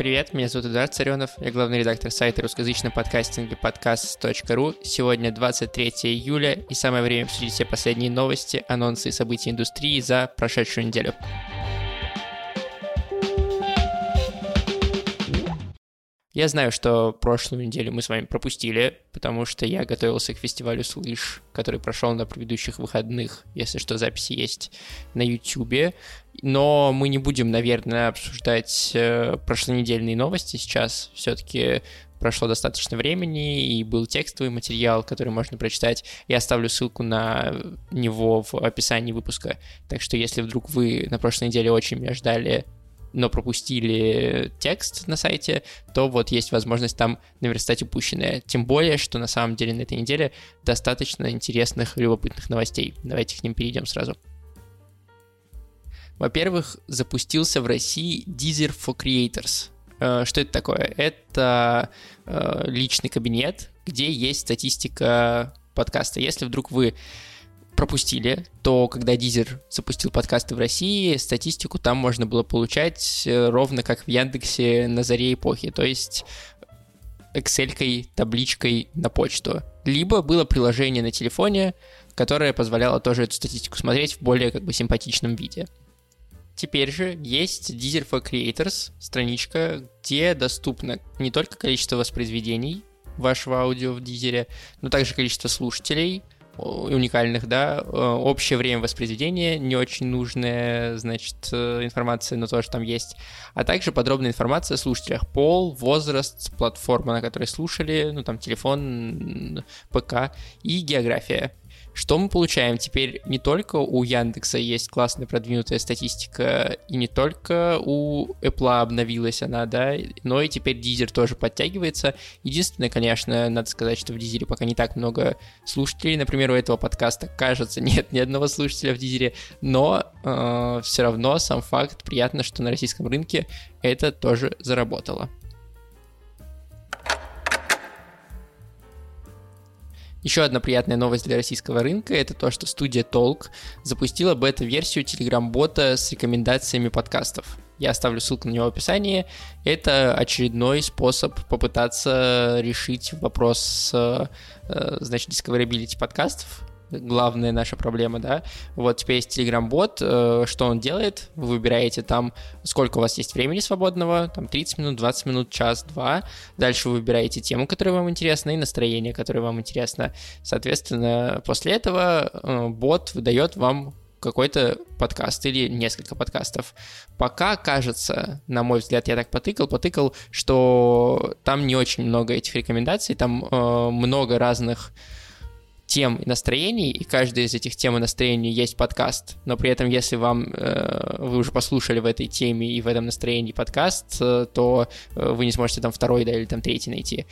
Привет, меня зовут Эдуард Царенов, я главный редактор сайта русскоязычного подкастинга подкаст.ру. Сегодня 23 июля, и самое время обсудить все последние новости, анонсы и события индустрии за прошедшую неделю. Я знаю, что прошлую неделю мы с вами пропустили, потому что я готовился к фестивалю «Слышь», который прошел на предыдущих выходных, если что, записи есть на YouTube. Но мы не будем, наверное, обсуждать э, прошлонедельные новости сейчас. Все-таки прошло достаточно времени, и был текстовый материал, который можно прочитать. Я оставлю ссылку на него в описании выпуска. Так что если вдруг вы на прошлой неделе очень меня ждали но пропустили текст на сайте, то вот есть возможность там наверстать упущенное. Тем более, что на самом деле на этой неделе достаточно интересных и любопытных новостей. Давайте к ним перейдем сразу. Во-первых, запустился в России Deezer for Creators. Э, что это такое? Это э, личный кабинет, где есть статистика подкаста. Если вдруг вы пропустили, то когда Дизер запустил подкасты в России, статистику там можно было получать э, ровно как в Яндексе на заре эпохи, то есть Excel, табличкой на почту. Либо было приложение на телефоне, которое позволяло тоже эту статистику смотреть в более как бы симпатичном виде. Теперь же есть Deezer for Creators, страничка, где доступно не только количество воспроизведений вашего аудио в Дизере, но также количество слушателей – уникальных, да, общее время воспроизведения, не очень нужная, значит, э, информация, но тоже там есть, а также подробная информация о слушателях, пол, возраст, платформа, на которой слушали, ну, там, телефон, ПК и география. Что мы получаем? Теперь не только у Яндекса есть классная продвинутая статистика, и не только у Apple обновилась она, да, но и теперь Deezer тоже подтягивается. Единственное, конечно, надо сказать, что в Deezer пока не так много слушателей. Например, у этого подкаста, кажется, нет ни одного слушателя в Deezer, но э, все равно сам факт приятно, что на российском рынке это тоже заработало. Еще одна приятная новость для российского рынка – это то, что студия Talk запустила бета-версию Telegram-бота с рекомендациями подкастов. Я оставлю ссылку на него в описании. Это очередной способ попытаться решить вопрос, э, значит, discoverability подкастов главная наша проблема, да. Вот теперь есть Telegram-бот, э, что он делает? Вы выбираете там, сколько у вас есть времени свободного, там 30 минут, 20 минут, час, два. Дальше вы выбираете тему, которая вам интересна, и настроение, которое вам интересно. Соответственно, после этого э, бот выдает вам какой-то подкаст или несколько подкастов. Пока кажется, на мой взгляд, я так потыкал, потыкал, что там не очень много этих рекомендаций, там э, много разных тем и настроений, и каждая из этих тем и настроений есть подкаст, но при этом, если вам э, вы уже послушали в этой теме и в этом настроении подкаст, э, то э, вы не сможете там второй да, или там третий найти.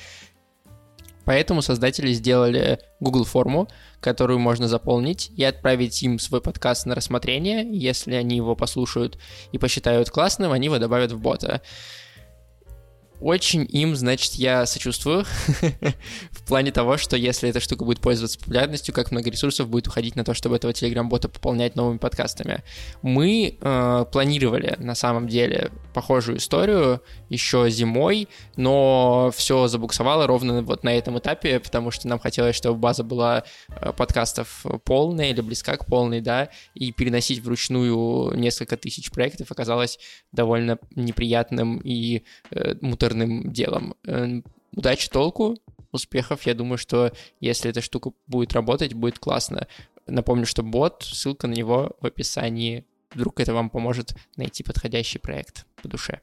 Поэтому создатели сделали Google форму, которую можно заполнить и отправить им свой подкаст на рассмотрение. Если они его послушают и посчитают классным, они его добавят в бота. Очень им, значит, я сочувствую в плане того, что если эта штука будет пользоваться популярностью, как много ресурсов будет уходить на то, чтобы этого телеграм-бота пополнять новыми подкастами. Мы э, планировали на самом деле похожую историю еще зимой, но все забуксовало ровно вот на этом этапе, потому что нам хотелось, чтобы база была э, подкастов полная или близка к полной, да, и переносить вручную несколько тысяч проектов оказалось довольно неприятным и э, муторным делом. Э, удачи толку, успехов. Я думаю, что если эта штука будет работать, будет классно. Напомню, что бот, ссылка на него в описании. Вдруг это вам поможет найти подходящий проект по душе.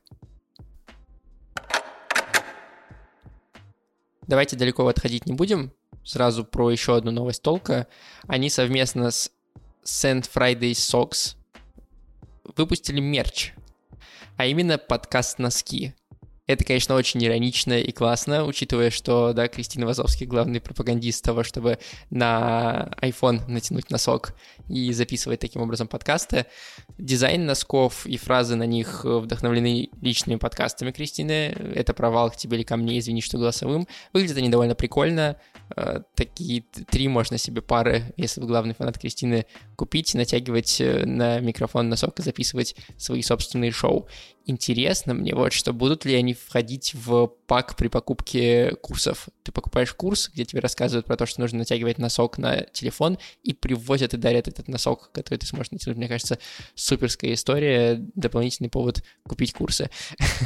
Давайте далеко отходить не будем. Сразу про еще одну новость толка. Они совместно с Sand Friday Socks выпустили мерч, а именно подкаст носки. Это, конечно, очень иронично и классно, учитывая, что, да, Кристина Вазовский главный пропагандист того, чтобы на iPhone натянуть носок и записывать таким образом подкасты. Дизайн носков и фразы на них вдохновлены личными подкастами Кристины. Это провал к тебе или ко мне, извини, что голосовым. Выглядят они довольно прикольно. Э, такие три можно себе пары, если вы главный фанат Кристины, купить, натягивать э, на микрофон носок и записывать свои собственные шоу. Интересно мне вот, что будут ли они входить в пак при покупке курсов. Ты покупаешь курс, где тебе рассказывают про то, что нужно натягивать носок на телефон, и привозят и дарят этот носок, который ты сможешь натянуть. Мне кажется, суперская история, дополнительный повод купить курсы.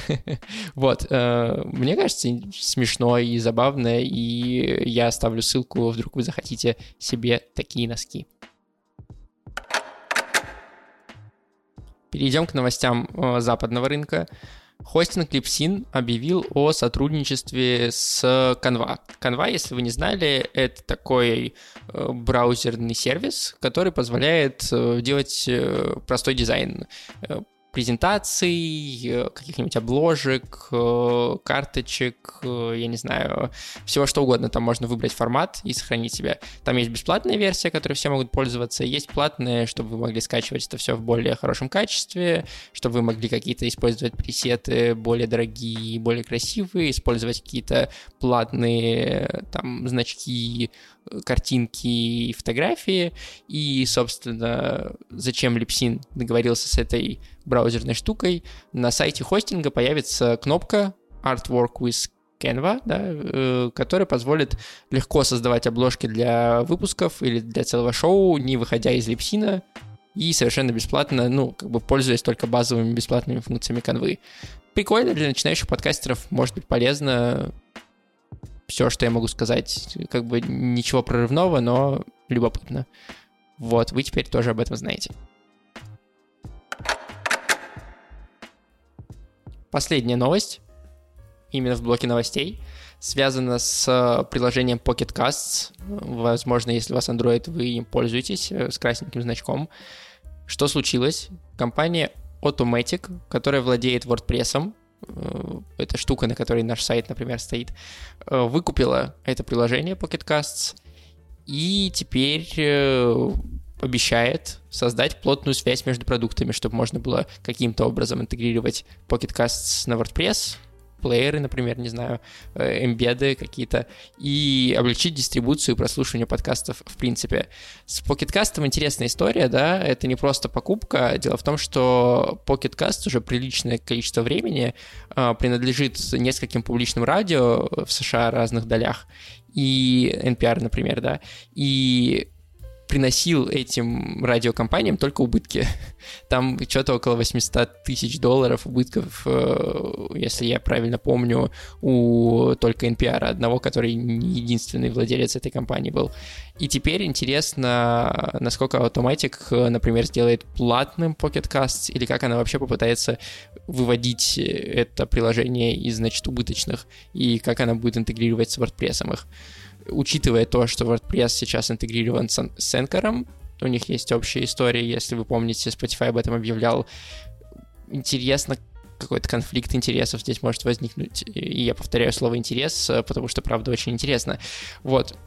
Вот. Э, мне кажется, смешно и забавно, и я оставлю ссылку, вдруг вы захотите себе такие носки. Перейдем к новостям э, западного рынка. Хостинг Lipsin объявил о сотрудничестве с Canva. Canva, если вы не знали, это такой э, браузерный сервис, который позволяет э, делать простой дизайн презентаций, э, каких-нибудь обложек, э, карточек, э, я не знаю, всего что угодно. Там можно выбрать формат и сохранить себе. Там есть бесплатная версия, которой все могут пользоваться, есть платная, чтобы вы могли скачивать это все в более хорошем качестве, чтобы вы могли какие-то использовать пресеты более дорогие, более красивые, использовать какие-то платные там значки, картинки и фотографии. И, собственно, зачем Липсин договорился с этой браузерной штукой? На сайте хостинга появится кнопка Artwork with Canva, да, э, которая позволит легко создавать обложки для выпусков или для целого шоу, не выходя из липсина и совершенно бесплатно, ну, как бы пользуясь только базовыми бесплатными функциями канвы. Прикольно для начинающих подкастеров, может быть полезно, все, что я могу сказать. Как бы ничего прорывного, но любопытно. Вот, вы теперь тоже об этом знаете. Последняя новость, именно в блоке новостей, связана с приложением Pocket Casts. Возможно, если у вас Android, вы им пользуетесь э, с красненьким значком. Что случилось? Компания Automatic, которая владеет WordPress, Эта штука, на которой наш сайт, например, стоит, э, выкупила это приложение Pocket Casts и теперь э, обещает создать плотную связь между продуктами, чтобы можно было каким-то образом интегрировать Pocket Casts на WordPress, плееры, например, не знаю, э, эмбеды какие-то, и облегчить дистрибуцию и прослушивание подкастов в принципе. С PocketCast интересная история, да, это не просто покупка, дело в том, что PocketCast уже приличное количество времени э, принадлежит нескольким публичным радио в США разных долях, и NPR, например, да, и приносил этим радиокомпаниям только убытки. Там что-то около 800 тысяч долларов убытков, э, если я правильно помню, у только NPR, одного, который не единственный владелец этой компании был. И теперь интересно, насколько Automatic, например, сделает платным Pocket Casts, или как она вообще попытается выводить это приложение из, значит, убыточных, и как она будет интегрировать с WordPress их учитывая то, что WordPress сейчас интегрирован с, с Anchor, у них есть общая история, если вы помните, Spotify об этом объявлял. Интересно, какой-то конфликт интересов здесь может возникнуть. И я повторяю слово интерес, потому что, правда, очень интересно. Вот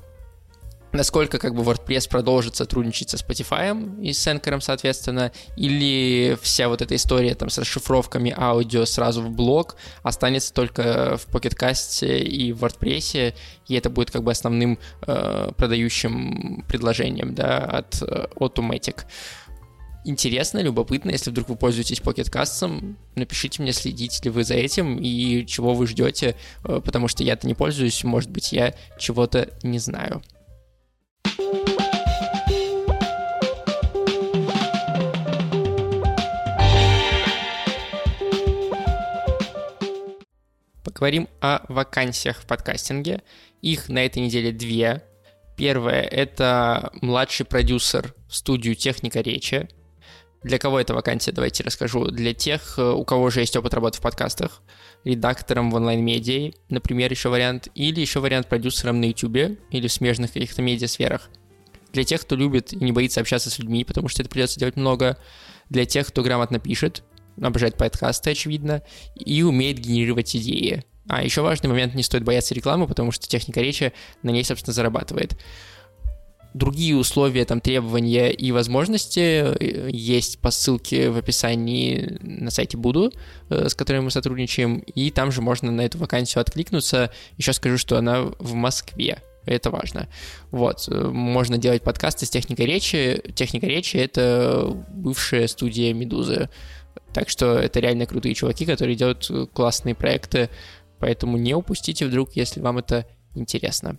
насколько как бы WordPress продолжит сотрудничать со Spotify и с Anchor, соответственно, или вся вот эта история там с расшифровками аудио сразу в блог останется только в Pocket Cast и в WordPress, и это будет как бы основным э, продающим предложением, да, от э, Automatic. Интересно, любопытно, если вдруг вы пользуетесь Pocket Cast, напишите мне, следите ли вы за этим и чего вы ждете, э, потому что я-то не пользуюсь, может быть, я чего-то не знаю. Поговорим о вакансиях в подкастинге. Их на этой неделе две. Первое — это младший продюсер в студию «Техника речи». Для кого эта вакансия, давайте расскажу. Для тех, э, у кого уже есть опыт работы в подкастах, редактором в онлайн-медиа, например, еще вариант, или еще вариант продюсером на YouTube или в смежных каких-то медиасферах. Для тех, кто любит и не боится общаться с людьми, потому что это придется делать много. Для тех, кто грамотно пишет, обожает подкасты, очевидно, и умеет генерировать идеи. А еще важный момент, не стоит бояться рекламы, потому что техника речи на ней, собственно, зарабатывает. Другие условия, там, требования и возможности э, есть по ссылке в описании на сайте Буду, э, с которым мы сотрудничаем, и там же можно на эту вакансию откликнуться. Еще скажу, что она в Москве. Это важно. Вот. Э, можно делать подкасты с техникой речи. Техника речи — это бывшая студия «Медузы». Так что это реально крутые чуваки, которые делают классные проекты, поэтому не упустите вдруг, если вам это интересно.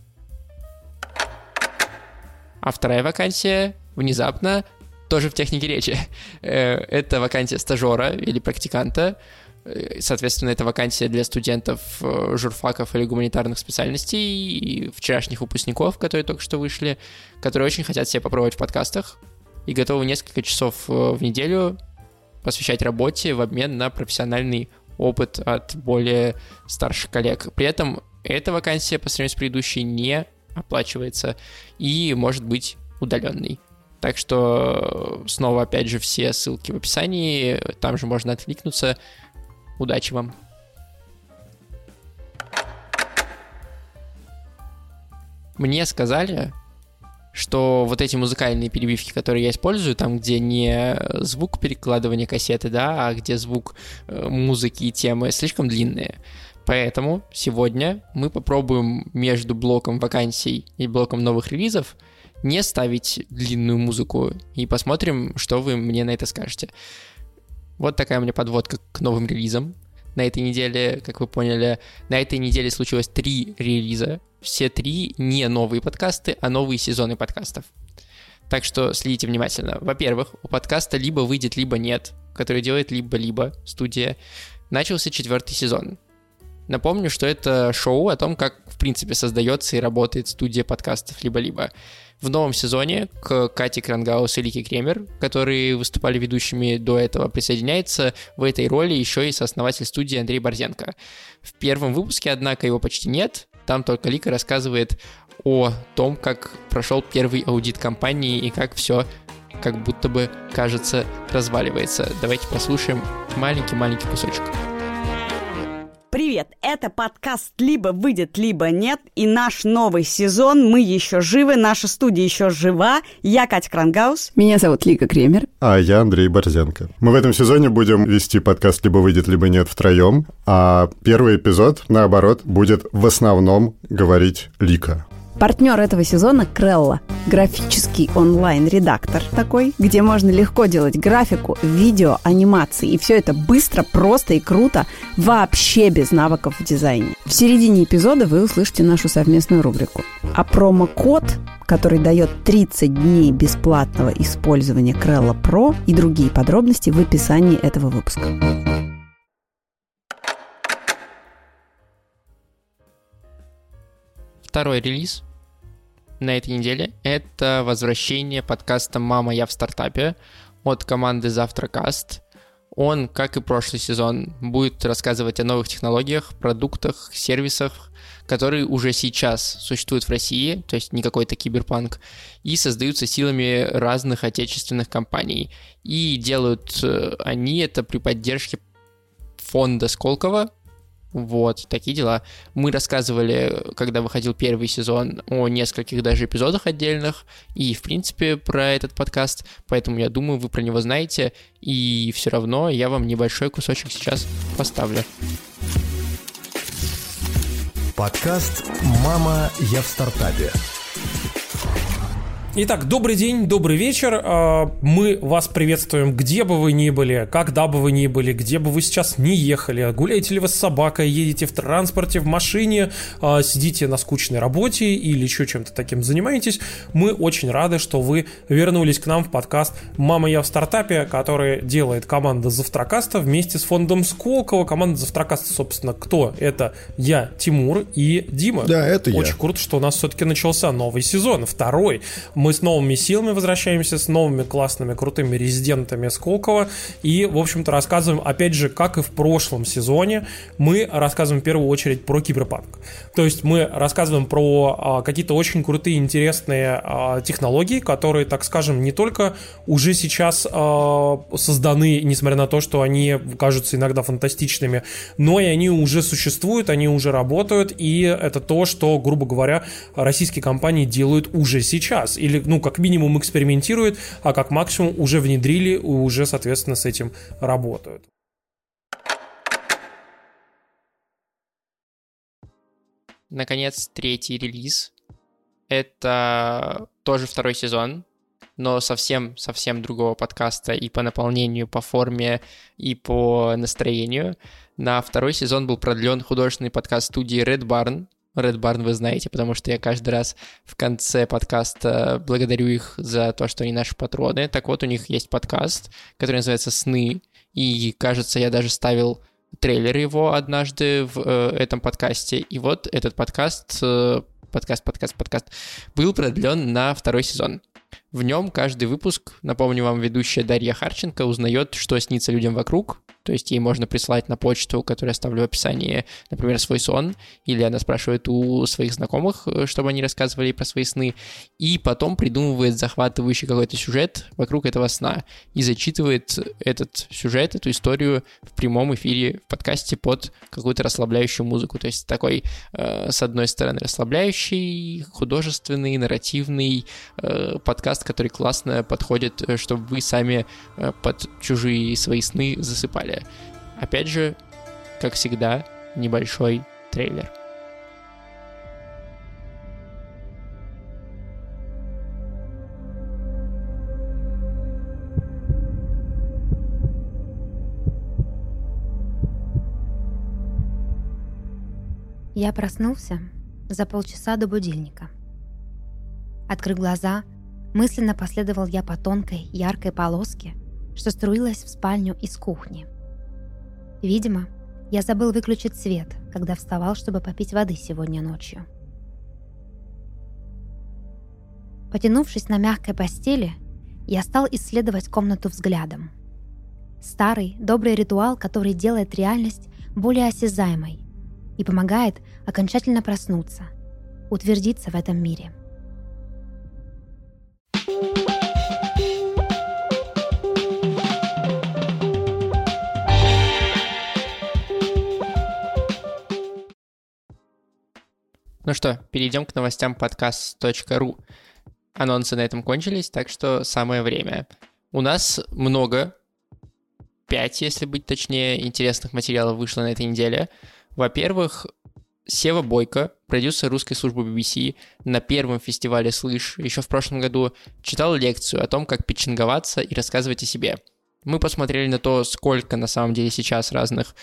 А вторая вакансия внезапно тоже в технике речи. Э, это вакансия стажера или практиканта. Э, соответственно, это вакансия для студентов э, журфаков или гуманитарных специальностей и вчерашних выпускников, которые только что вышли, которые очень хотят себя попробовать в подкастах и готовы несколько часов в неделю посвящать работе в обмен на профессиональный опыт от более старших коллег. При этом эта вакансия по сравнению с предыдущей не оплачивается и может быть удаленный. Так что снова, опять же, все ссылки в описании, там же можно откликнуться. Удачи вам! Мне сказали, что вот эти музыкальные перебивки, которые я использую, там, где не звук перекладывания кассеты, да, а где звук э, музыки и темы, слишком длинные. Поэтому сегодня мы попробуем между блоком вакансий и блоком новых релизов не ставить длинную музыку и посмотрим, что вы мне на это скажете. Вот такая у меня подводка к новым релизам. На этой неделе, как вы поняли, на этой неделе случилось три релиза. Все три не новые подкасты, а новые сезоны подкастов. Так что следите внимательно. Во-первых, у подкаста либо выйдет, либо нет, который делает либо-либо студия. Начался четвертый сезон. Напомню, что это шоу о том, как, в принципе, создается и работает студия подкастов либо-либо. В новом сезоне к Кате Крангаус и Лике Кремер, которые выступали ведущими до этого, присоединяется в этой роли еще и сооснователь студии Андрей Борзенко. В первом выпуске, однако, его почти нет. Там только Лика рассказывает о том, как прошел первый аудит компании и как все как будто бы, кажется, разваливается. Давайте послушаем маленький-маленький кусочек. Привет, это подкаст «Либо выйдет, либо нет» и наш новый сезон «Мы еще живы», наша студия еще жива. Я Катя Крангаус. Меня зовут Лика Кремер. А я Андрей Борзенко. Мы в этом сезоне будем вести подкаст «Либо выйдет, либо нет» втроем, а первый эпизод, наоборот, будет в основном говорить Лика. Партнер этого сезона Крелла. Графический онлайн-редактор такой, где можно легко делать графику, видео, анимации. И все это быстро, просто и круто, вообще без навыков в дизайне. В середине эпизода вы услышите нашу совместную рубрику. А промокод который дает 30 дней бесплатного использования Крелла Pro и другие подробности в описании этого выпуска. Второй релиз на этой неделе — это возвращение подкаста «Мама, я в стартапе» от команды Завтракаст. Он, как и прошлый сезон, будет рассказывать о новых технологиях, продуктах, сервисах, которые уже сейчас существуют в России, то есть не какой-то киберпанк, и создаются силами разных отечественных компаний. И делают э, они это при поддержке фонда Сколково, вот, такие дела. Мы рассказывали, когда выходил первый сезон, о нескольких даже эпизодах отдельных, и, в принципе, про этот подкаст, поэтому я думаю, вы про него знаете, и все равно я вам небольшой кусочек сейчас поставлю. Подкаст «Мама, я в стартапе». Итак, добрый день, добрый вечер. А, мы вас приветствуем, где бы вы ни были, когда бы вы ни были, где бы вы сейчас не ехали. Гуляете ли вы с собакой, едете в транспорте, в машине, а, сидите на скучной работе или еще чем-то таким занимаетесь. Мы очень рады, что вы вернулись к нам в подкаст «Мама, я в стартапе», который делает команда Завтракаста вместе с фондом Сколково. Команда Завтракаста, собственно, кто? Это я, Тимур и Дима. Да, это очень я. Очень круто, что у нас все-таки начался новый сезон, второй мы с новыми силами возвращаемся, с новыми классными, крутыми резидентами Сколково. И, в общем-то, рассказываем, опять же, как и в прошлом сезоне, мы рассказываем в первую очередь про киберпанк. То есть мы рассказываем про а, какие-то очень крутые, интересные а, технологии, которые, так скажем, не только уже сейчас а, созданы, несмотря на то, что они кажутся иногда фантастичными, но и они уже существуют, они уже работают, и это то, что, грубо говоря, российские компании делают уже сейчас. Или или, ну, как минимум экспериментируют, а как максимум уже внедрили уже, соответственно, с этим работают. Наконец, третий релиз. Это тоже второй сезон. но совсем-совсем другого подкаста и по наполнению, по форме, и по настроению. На второй сезон был продлен художественный подкаст студии Red Barn, Red Barn вы знаете, потому что я каждый раз в конце подкаста благодарю их за то, что они наши патроны. Так вот, у них есть подкаст, который называется «Сны», и, кажется, я даже ставил трейлер его однажды в э, этом подкасте. И вот этот подкаст, э, подкаст, подкаст, подкаст, был продлен на второй сезон. В нем каждый выпуск, напомню вам, ведущая Дарья Харченко узнает, что снится людям вокруг, то есть ей можно прислать на почту, которую я оставлю в описании, например, свой сон, или она спрашивает у своих знакомых, э, чтобы они рассказывали про свои сны, и потом придумывает захватывающий какой-то сюжет вокруг этого сна и зачитывает этот сюжет, эту историю в прямом эфире в подкасте под какую-то расслабляющую музыку. То есть такой, э, с одной стороны, расслабляющий, художественный, нарративный э, подкаст, который классно подходит, э, чтобы вы сами э, под чужие свои сны засыпали далее. Опять же, как всегда, небольшой трейлер. Я проснулся за полчаса до будильника. Открыв глаза, мысленно последовал я по тонкой, яркой полоске, что струилась в спальню из кухни. Видимо, я забыл выключить свет, когда вставал, чтобы попить воды сегодня ночью. Потянувшись на мягкой постели, я стал исследовать комнату взглядом. Старый, добрый ритуал, который делает реальность более осязаемой и помогает окончательно проснуться, утвердиться в этом мире – Ну что, перейдем к новостям подкаст.ру. Анонсы на этом кончились, так что самое время. У нас много, пять, если быть точнее, интересных материалов вышло на этой неделе. Во-первых, Сева Бойко, продюсер русской службы BBC, на первом фестивале «Слышь» еще в прошлом году читал лекцию о том, как питчинговаться и рассказывать о себе. Мы посмотрели на то, сколько на самом деле сейчас разных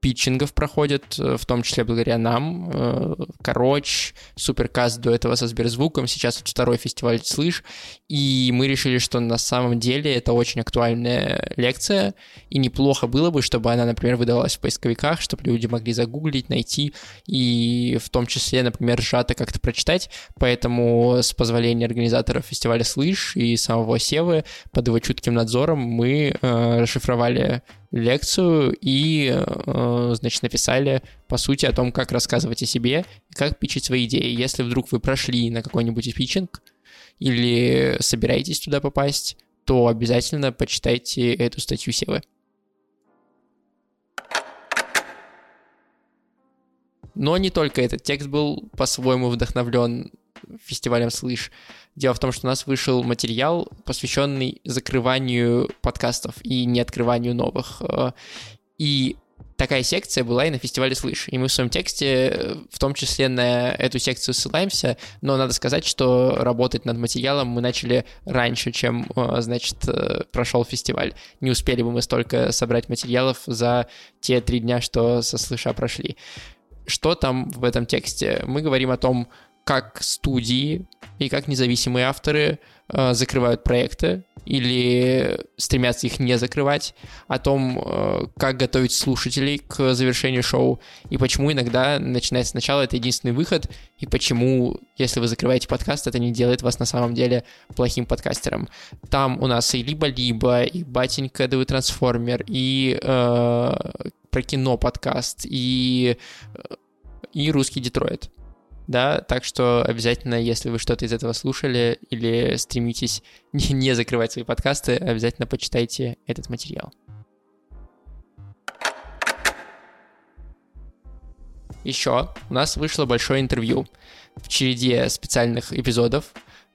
питчингов проходят, э, в том числе благодаря нам. Э, Короче, Суперкаст до этого со Сберзвуком, сейчас вот второй фестиваль «Слышь», и мы решили, что на самом деле это очень актуальная лекция, и неплохо было бы, чтобы она, например, выдавалась в поисковиках, чтобы люди могли загуглить, найти, и в том числе, например, сжато как-то прочитать, поэтому с позволения организаторов фестиваля «Слышь» и самого Севы под его чутким надзором мы э, расшифровали лекцию и, э, значит, написали, по сути, о том, как рассказывать о себе как пичить свои идеи. Если вдруг вы прошли на какой-нибудь питчинг или собираетесь туда попасть, то обязательно почитайте эту статью Севы. Но не только этот текст был по-своему вдохновлен фестивалем «Слышь». Дело в том, что у нас вышел материал, посвященный закрыванию подкастов и не открыванию новых. Э, и такая секция была и на фестивале «Слышь». И мы в своем тексте э, в том числе на эту секцию ссылаемся, но надо сказать, что работать над материалом мы начали раньше, чем, э, значит, прошел фестиваль. Не успели бы мы столько собрать материалов за те три дня, что со «Слыша» прошли. Что там в этом тексте? Мы говорим о том, как студии и как независимые авторы э, закрывают проекты или стремятся их не закрывать, о том, э, как готовить слушателей к завершению шоу, и почему иногда начинается сначала это единственный выход, и почему, если вы закрываете подкаст, это не делает вас на самом деле плохим подкастером. Там у нас и либо-либо, и батенька Довый Трансформер, и э, про кино подкаст, и, э, и русский Детройт да, так что обязательно, если вы что-то из этого слушали или стремитесь не, закрывать свои подкасты, обязательно почитайте этот материал. Еще у нас вышло большое интервью в череде специальных эпизодов,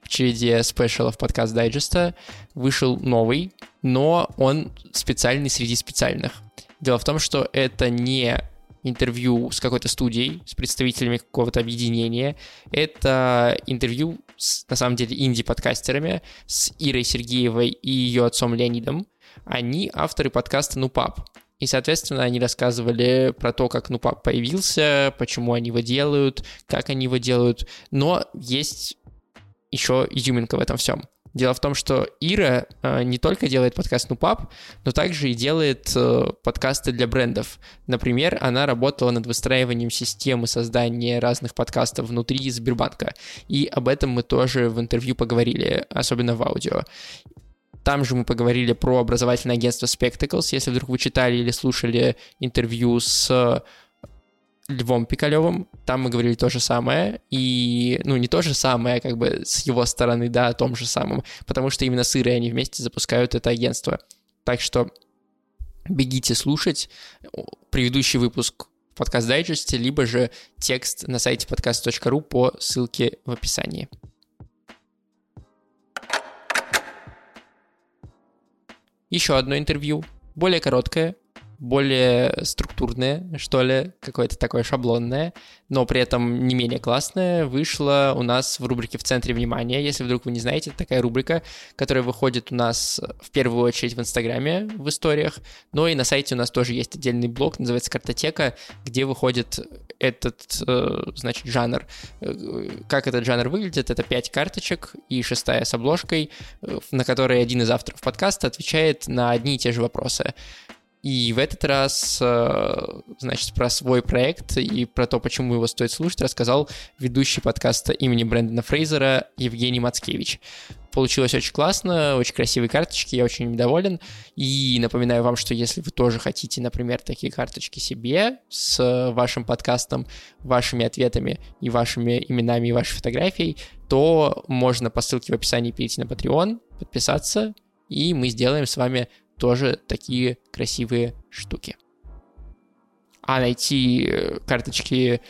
в череде спешалов подкаст дайджеста вышел новый, но он специальный среди специальных. Дело в том, что это не интервью с какой-то студией, с представителями какого-то объединения. Это интервью с, на самом деле, инди-подкастерами, с Ирой Сергеевой и ее отцом Леонидом. Они авторы подкаста «Нупап». И, соответственно, они рассказывали про то, как Нупап появился, почему они его делают, как они его делают. Но есть еще изюминка в этом всем. Дело в том, что Ира э, не только делает подкаст Нупап, но также и делает э, подкасты для брендов. Например, она работала над выстраиванием системы создания разных подкастов внутри Сбербанка. И об этом мы тоже в интервью поговорили, особенно в аудио. Там же мы поговорили про образовательное агентство Spectacles. Если вдруг вы читали или слушали интервью с Львом Пикалевым, там мы говорили то же самое, и, ну, не то же самое, как бы, с его стороны, да, о том же самом, потому что именно с Ирой они вместе запускают это агентство. Так что бегите слушать предыдущий выпуск в подкаст дайджесте, либо же текст на сайте podcast.ru по ссылке в описании. Еще одно интервью, более короткое, более структурное, что ли, какое-то такое шаблонное, но при этом не менее классное, вышло у нас в рубрике «В центре внимания». Если вдруг вы не знаете, это такая рубрика, которая выходит у нас в первую очередь в Инстаграме, в историях, но и на сайте у нас тоже есть отдельный блог, называется «Картотека», где выходит этот, э, значит, жанр. Э, как этот жанр выглядит? Это пять карточек и шестая с обложкой, э, на которой один из авторов подкаста отвечает на одни и те же вопросы. И в этот раз, э, значит, про свой проект и про то, почему его стоит слушать, рассказал ведущий подкаста имени Брэндона Фрейзера Евгений Мацкевич. Получилось очень классно, очень красивые карточки, я очень доволен. И напоминаю вам, что если вы тоже хотите, например, такие карточки себе с вашим подкастом, вашими ответами и вашими именами и вашей фотографией, то можно по ссылке в описании перейти на Patreon, подписаться, и мы сделаем с вами тоже такие красивые штуки. А найти э, карточки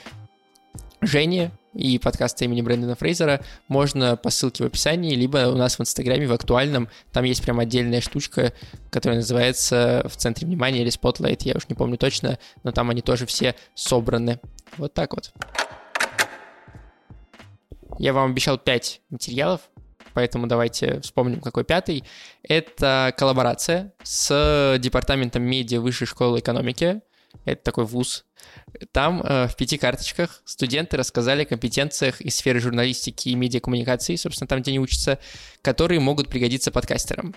Жени и подкаста имени Брэндона Фрейзера можно по ссылке в описании, либо у нас в Инстаграме в актуальном. Там есть прям отдельная штучка, которая называется в центре внимания или Spotlight, я уж не помню точно, но там они тоже все собраны. Вот так вот. Я вам обещал 5 материалов, поэтому давайте вспомним, какой пятый. Это коллаборация с Департаментом медиа Высшей школы экономики. Это такой вуз. Там э, в пяти карточках студенты рассказали о компетенциях из сферы журналистики и медиакоммуникации, собственно, там, где они учатся, которые могут пригодиться подкастерам.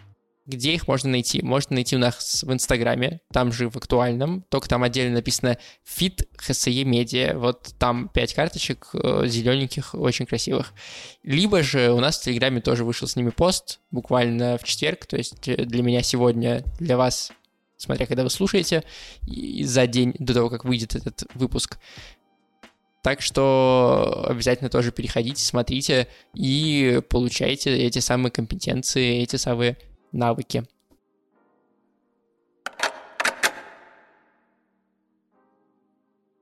Где их можно найти? Можно найти у нас в Инстаграме, там же в актуальном, только там отдельно написано Fit HSE Media. Вот там пять карточек э, зелененьких, очень красивых. Либо же у нас в Телеграме тоже вышел с ними пост, буквально в четверг, то есть э, для меня сегодня, для вас, смотря когда вы слушаете, и за день до того, как выйдет этот выпуск. Так что обязательно тоже переходите, смотрите и получайте эти самые компетенции, эти самые навыки.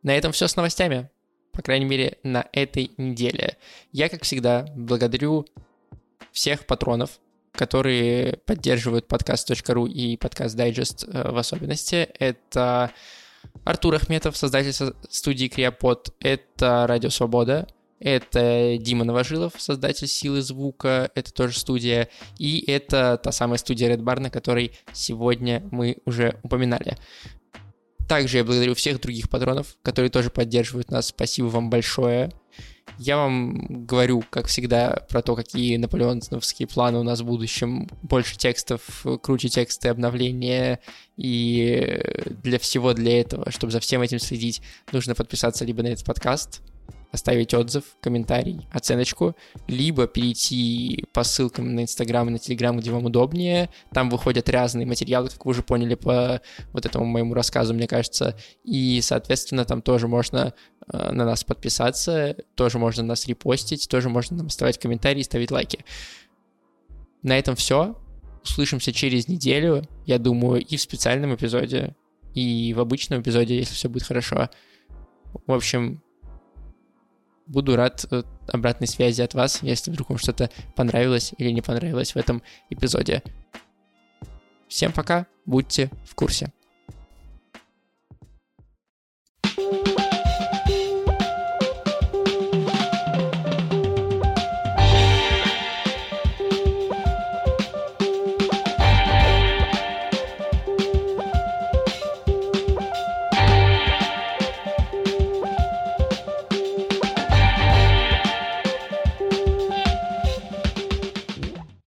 На этом все с новостями. По крайней мере, на этой неделе. Я, как всегда, благодарю всех патронов, которые поддерживают подкаст.ру и подкаст Дайджест э, в особенности. Это Артур Ахметов, создатель студии Криопод. Это Радио Свобода. Это Дима Новожилов, создатель силы звука, это тоже студия. И это та самая студия Red Bar, на которой сегодня мы уже упоминали. Также я благодарю всех других патронов, которые тоже поддерживают нас. Спасибо вам большое. Я вам говорю, как всегда, про то, какие наполеоновские планы у нас в будущем. Больше текстов, круче тексты, обновления. И для всего для этого, чтобы за всем этим следить, нужно подписаться либо на этот подкаст, оставить отзыв, комментарий, оценочку, либо перейти по ссылкам на Инстаграм и на Телеграм, где вам удобнее. Там выходят разные материалы, как вы уже поняли по вот этому моему рассказу, мне кажется. И, соответственно, там тоже можно э, на нас подписаться, тоже можно нас репостить, тоже можно нам оставлять комментарии, ставить лайки. На этом все. Услышимся через неделю, я думаю, и в специальном эпизоде, и в обычном эпизоде, если все будет хорошо. В общем, буду рад э, обратной связи от вас, если вдруг вам что-то понравилось или не понравилось в этом эпизоде. Всем пока, будьте в курсе.